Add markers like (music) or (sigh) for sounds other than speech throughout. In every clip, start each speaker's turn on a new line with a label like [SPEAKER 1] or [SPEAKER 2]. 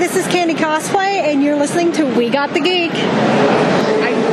[SPEAKER 1] this is Candy Cosplay, and you're listening to We Got the Geek.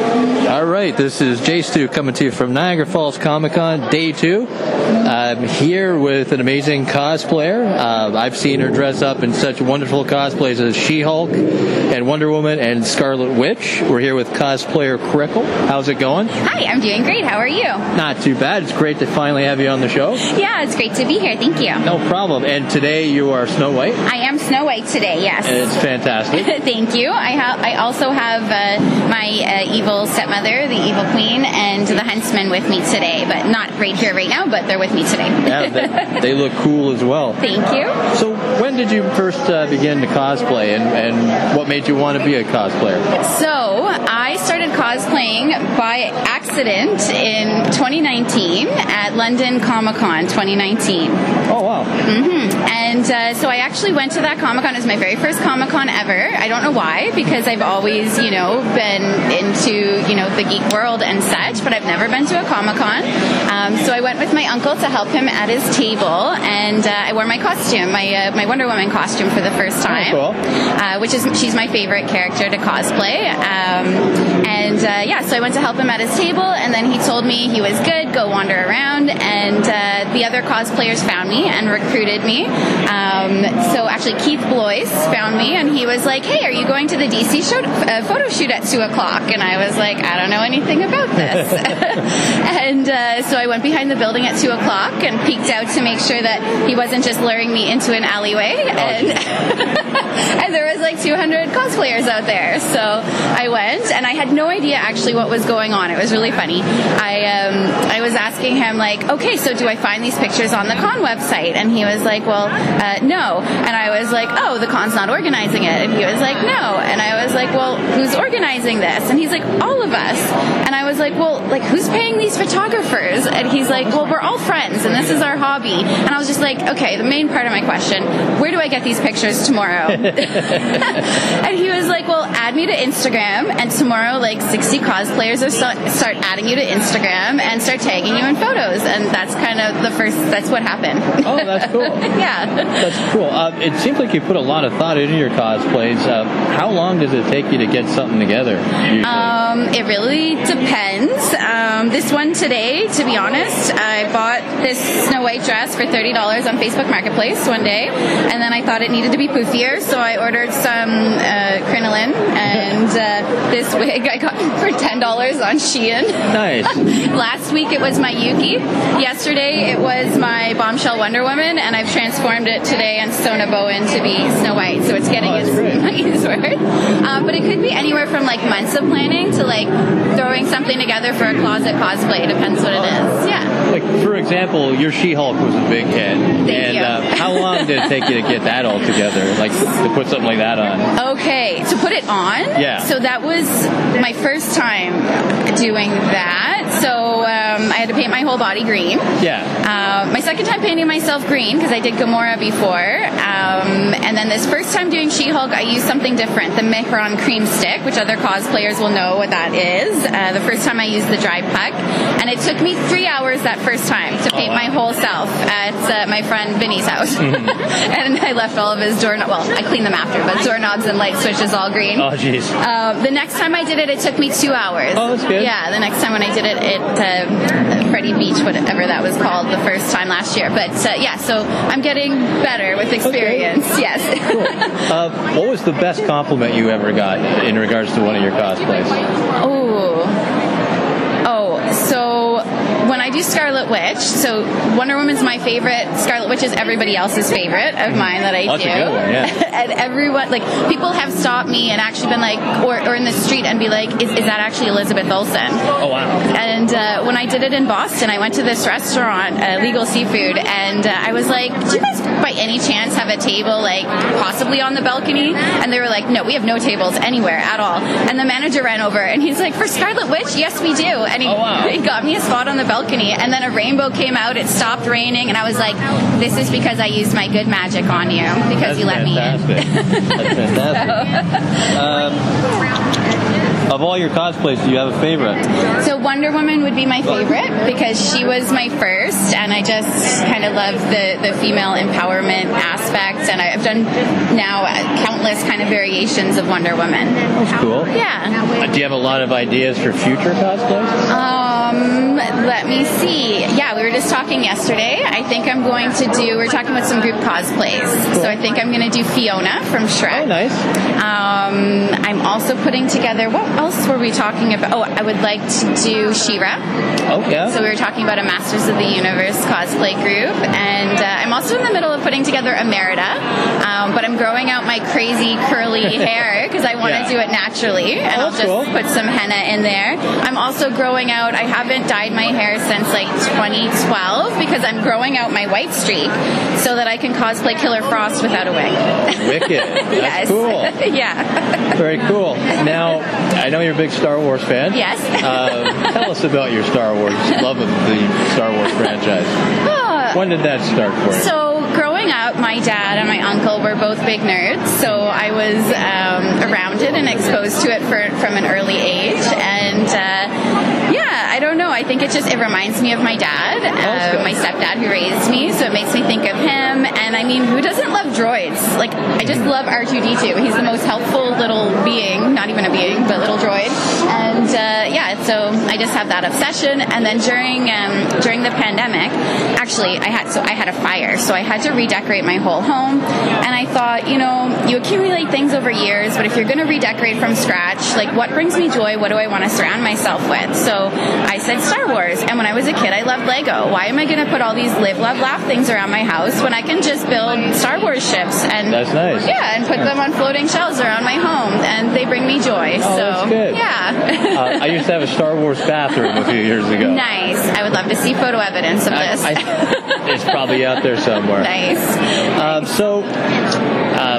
[SPEAKER 2] All right, this is JStew coming to you from Niagara Falls Comic Con, day two. I'm here with an amazing cosplayer. Uh, I've seen her dress up in such wonderful cosplays as She Hulk and Wonder Woman and Scarlet Witch. We're here with cosplayer Crickle. How's it going?
[SPEAKER 3] Hi, I'm doing great. How are you?
[SPEAKER 2] Not too bad. It's great to finally have you on the show.
[SPEAKER 3] Yeah, it's great to be here. Thank you.
[SPEAKER 2] No problem. And today you are Snow White.
[SPEAKER 3] I am Snow White today, yes.
[SPEAKER 2] And it's fantastic. (laughs)
[SPEAKER 3] Thank you. I, ha- I also have uh, my uh, evil stepmother, the evil queen, and the huntsman with me today, but not right here right now, but they're with me today.
[SPEAKER 2] yeah, they, (laughs) they, look cool as well.
[SPEAKER 3] Thank you.
[SPEAKER 2] So, when did you first uh, begin to cosplay, and, and what made you want to be a cosplayer?
[SPEAKER 3] So, I started cosplaying by accident in 2019 at London Comic Con 2019.
[SPEAKER 2] Oh, wow.
[SPEAKER 3] Mm-hmm. And uh, so I actually went to that Comic Con. It was my very first Comic Con ever. I don't know why, because I've always, you know, been into, you know, the geek world and such, but I've never been to a Comic Con. Um, so I went with my uncle to help him at his table, and uh, I wore my costume, my uh, my Wonder Woman costume for the first time,
[SPEAKER 2] oh, cool.
[SPEAKER 3] Uh, which is she's my favorite character to cosplay. Um, and uh, yeah, so I went to help him at his table, and then he told me he was good, go wander around, and uh, the other cosplayers found me and recruited me. Um, so actually, Keith Blois found me, and he was like, "Hey, are you going to the DC show, uh, photo shoot at two o'clock?" And I was like, "I don't know anything about this." (laughs) (laughs) and uh, so I went behind the building at two o'clock and peeked out to make sure that he wasn't just luring me into an alleyway.
[SPEAKER 2] Oh,
[SPEAKER 3] and, (laughs) and there was like 200 cosplayers out there, so I went, and I had no idea actually what was going on. It was really funny. I um, I was asking him like, "Okay, so do I find these pictures on the con website?" And he was like, "Well, uh, no." And I was like, "Oh, the con's not organizing it." And he was like, "No." And I was like, "Well, who's organizing this?" And he's like, "All of us." And I was like, "Well, like who's paying these photographers?" And he's like, "Well, we're all friends, and this is our hobby." And I was just like, "Okay, the main part of my question: Where do I get these pictures tomorrow?" (laughs) and he was like, "Well, add me to Instagram, and tomorrow, like 60 cosplayers will start adding you to Instagram and start tagging you in photos." And that's kind of the first. That's what happened.
[SPEAKER 2] Oh, that's (laughs) cool.
[SPEAKER 3] yeah,
[SPEAKER 2] that's cool. Uh, it seems like you put a lot of thought into your cosplays. Uh, how long does it take you to get something together?
[SPEAKER 3] Um, it really depends. This one today, to be honest, I bought this Snow White dress for thirty dollars on Facebook Marketplace one day, and then I thought it needed to be poofier, so I ordered some uh, crinoline and uh, this wig I got (laughs) for ten dollars on Shein.
[SPEAKER 2] Nice. (laughs)
[SPEAKER 3] Last week it was my Yuki. Yesterday it was my Bombshell Wonder Woman, and I've transformed it today on Sona Bowen to be Snow White, so it's getting
[SPEAKER 2] oh,
[SPEAKER 3] its money's worth. Um, but it could be anywhere from like months of planning to like throwing something together for a closet cosplay. It depends what it is. Yeah.
[SPEAKER 2] Like for example, your She-Hulk was a big hit,
[SPEAKER 3] Thank
[SPEAKER 2] and
[SPEAKER 3] you.
[SPEAKER 2] Uh, how long did it take you to get that all together? Like to put something like that on?
[SPEAKER 3] Okay, to put it on.
[SPEAKER 2] Yeah.
[SPEAKER 3] So that was my first time doing that. So um, I had to paint my whole body green.
[SPEAKER 2] Yeah.
[SPEAKER 3] Uh, my second time painting myself green because I did Gamora before, um, and then this first time doing She-Hulk, I used something different, the Mehron Cream Stick, which other cosplayers will know what that is. Uh, the first time I used the dry puck, and it took me three hours that first time to paint
[SPEAKER 2] wow.
[SPEAKER 3] my whole self at uh, my friend Vinny's house, (laughs) (laughs) and I left all of his door. Well, I cleaned them after, but doorknobs and light switches all green.
[SPEAKER 2] Oh, jeez.
[SPEAKER 3] Uh, the next time I did it, it took me two hours.
[SPEAKER 2] Oh, that's good.
[SPEAKER 3] Yeah, the next time when I did it, it uh, Freddie Beach, whatever that was called, the first time last year. But uh, yeah, so I'm getting better with experience.
[SPEAKER 2] Okay.
[SPEAKER 3] Yes.
[SPEAKER 2] cool. uh, what was the best compliment you ever got in regards to one of your cosplays?
[SPEAKER 3] Oh. When I do Scarlet Witch, so Wonder Woman's my favorite. Scarlet Witch is everybody else's favorite of mine that I
[SPEAKER 2] That's
[SPEAKER 3] do.
[SPEAKER 2] a good one, yeah. (laughs)
[SPEAKER 3] and everyone, like, people have stopped me and actually been like, or, or in the street and be like, is, is that actually Elizabeth Olsen?
[SPEAKER 2] Oh wow.
[SPEAKER 3] And uh, when I did it in Boston, I went to this restaurant, uh, Legal Seafood, and uh, I was like, "Do you guys, by any chance, have a table like possibly on the balcony?" And they were like, "No, we have no tables anywhere at all." And the manager ran over, and he's like, "For Scarlet Witch, yes, we do." And he,
[SPEAKER 2] Oh, wow. (laughs)
[SPEAKER 3] he got me a spot on the balcony, and then a rainbow came out. It stopped raining, and I was like, "This is because I used my good magic on you because
[SPEAKER 2] That's
[SPEAKER 3] you let me in."
[SPEAKER 2] That's fantastic. (laughs) um, of all your cosplays, do you have a favorite?
[SPEAKER 3] So Wonder Woman would be my favorite because she was my first, and I just kind of love the the female empowerment aspect. And I've done now countless kind of variations of Wonder Woman.
[SPEAKER 2] That's cool.
[SPEAKER 3] Yeah.
[SPEAKER 2] Uh, do you have a lot of ideas for future cosplays?
[SPEAKER 3] Um, let me see. Yeah, we were just talking yesterday. I think I'm going to do. We're talking about some group cosplays.
[SPEAKER 2] Cool.
[SPEAKER 3] So I think I'm going to do Fiona from Shrek.
[SPEAKER 2] Oh, nice.
[SPEAKER 3] Um, I'm also putting together. What else were we talking about? Oh, I would like to do She-Ra.
[SPEAKER 2] Oh, yeah.
[SPEAKER 3] So we were talking about a Masters of the Universe cosplay group, and uh, I'm also in the middle of putting together a Merida. Um, but I'm growing out my crazy curly (laughs) hair because I want to
[SPEAKER 2] Yeah.
[SPEAKER 3] do it naturally, and
[SPEAKER 2] Oh,
[SPEAKER 3] I'll just
[SPEAKER 2] cool.
[SPEAKER 3] put some henna in there. I'm also growing out. I haven't dyed my hair since like 2012 because I'm growing out my white streak so that I can cosplay Killer Frost without a wig.
[SPEAKER 2] Wicked. (laughs) That's
[SPEAKER 3] yes.
[SPEAKER 2] cool. (laughs)
[SPEAKER 3] yeah.
[SPEAKER 2] Very cool. Now, I know you're a big Star Wars fan.
[SPEAKER 3] Yes.
[SPEAKER 2] Uh, tell us about your Star Wars love of the Star Wars franchise. When did that start for you?
[SPEAKER 3] So, growing up, my dad and my uncle were both big nerds, so I was um, around it and exposed to it for, from an early age. And uh, yeah, I don't know. I think it just it reminds me of my dad, uh, my stepdad who raised me, so it makes me think of him. And I mean, who doesn't love droids? Like, I just love R2D2. He's the most helpful little being, not even a being, but little droid. And uh, yeah, so I just have that obsession. And then during um, during the pandemic, actually, I had so I had a fire, so I had to redecorate my whole home. And I thought, you know, you accumulate things over years, but if you're going to redecorate from scratch, like what brings me joy? What do I want to surround myself with? So I said Star Wars. And when I was a kid, I loved Lego. Why am I going to put all these live, love, laugh things around my house when I can just build Star Wars ships and
[SPEAKER 2] That's nice.
[SPEAKER 3] yeah, and put them on floating shelves around my home, and they bring me joy.
[SPEAKER 2] Oh,
[SPEAKER 3] so
[SPEAKER 2] that's good.
[SPEAKER 3] yeah. (laughs)
[SPEAKER 2] uh, I used to have a Star Wars bathroom a few years ago.
[SPEAKER 3] Nice. I would love to see photo evidence of
[SPEAKER 2] I-
[SPEAKER 3] this.
[SPEAKER 2] I- it's probably out there somewhere. (laughs)
[SPEAKER 3] nice.
[SPEAKER 2] Um, so,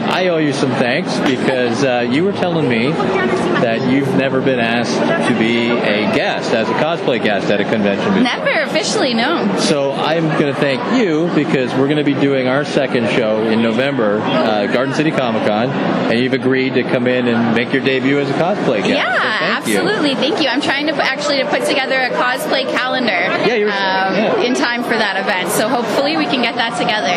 [SPEAKER 2] I owe you some thanks because uh, you were telling me that you've never been asked to be a guest, as a cosplay guest at a convention before.
[SPEAKER 3] Never officially, no.
[SPEAKER 2] So I'm going to thank you because we're going to be doing our second show in November, uh, Garden City Comic Con, and you've agreed to come in and make your debut as a cosplay guest.
[SPEAKER 3] Yeah,
[SPEAKER 2] So thank you.
[SPEAKER 3] absolutely. Thank you. I'm trying to actually to put together a cosplay calendar
[SPEAKER 2] Yeah, you're-
[SPEAKER 3] um,
[SPEAKER 2] yeah.
[SPEAKER 3] in time for that event. So hopefully we can get that together.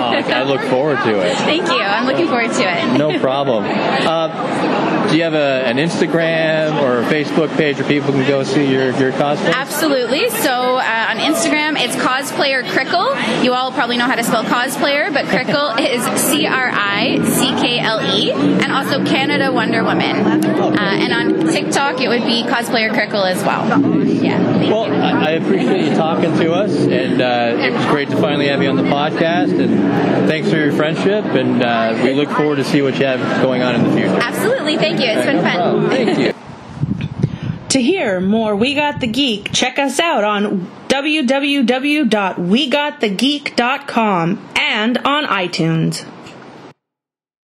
[SPEAKER 2] Oh, I look forward to it. (laughs)
[SPEAKER 3] Thank you. I'm looking forward to it.
[SPEAKER 2] No problem. Uh, do you have a, an Instagram or a Facebook page where people can go see your, your cosplay?
[SPEAKER 3] Absolutely. So uh, on Instagram, it's cosplayer Crickle. You all probably know how to spell cosplayer, but Crickle (laughs) is C R I C K L and also Canada Wonder Woman. Uh, and on TikTok, it would be cosplayer Crickle as well. Yeah.
[SPEAKER 2] Well. I I appreciate you talking to us, and uh, it was great to finally have you on the podcast. And thanks for your friendship, and uh, we look forward to see what you have going on in the future.
[SPEAKER 3] Absolutely. Thank you. It's been
[SPEAKER 2] No
[SPEAKER 3] fun.
[SPEAKER 2] problem. Thank you.
[SPEAKER 4] To hear more We Got the Geek, check us out on www.wegotthegeek.com and on iTunes.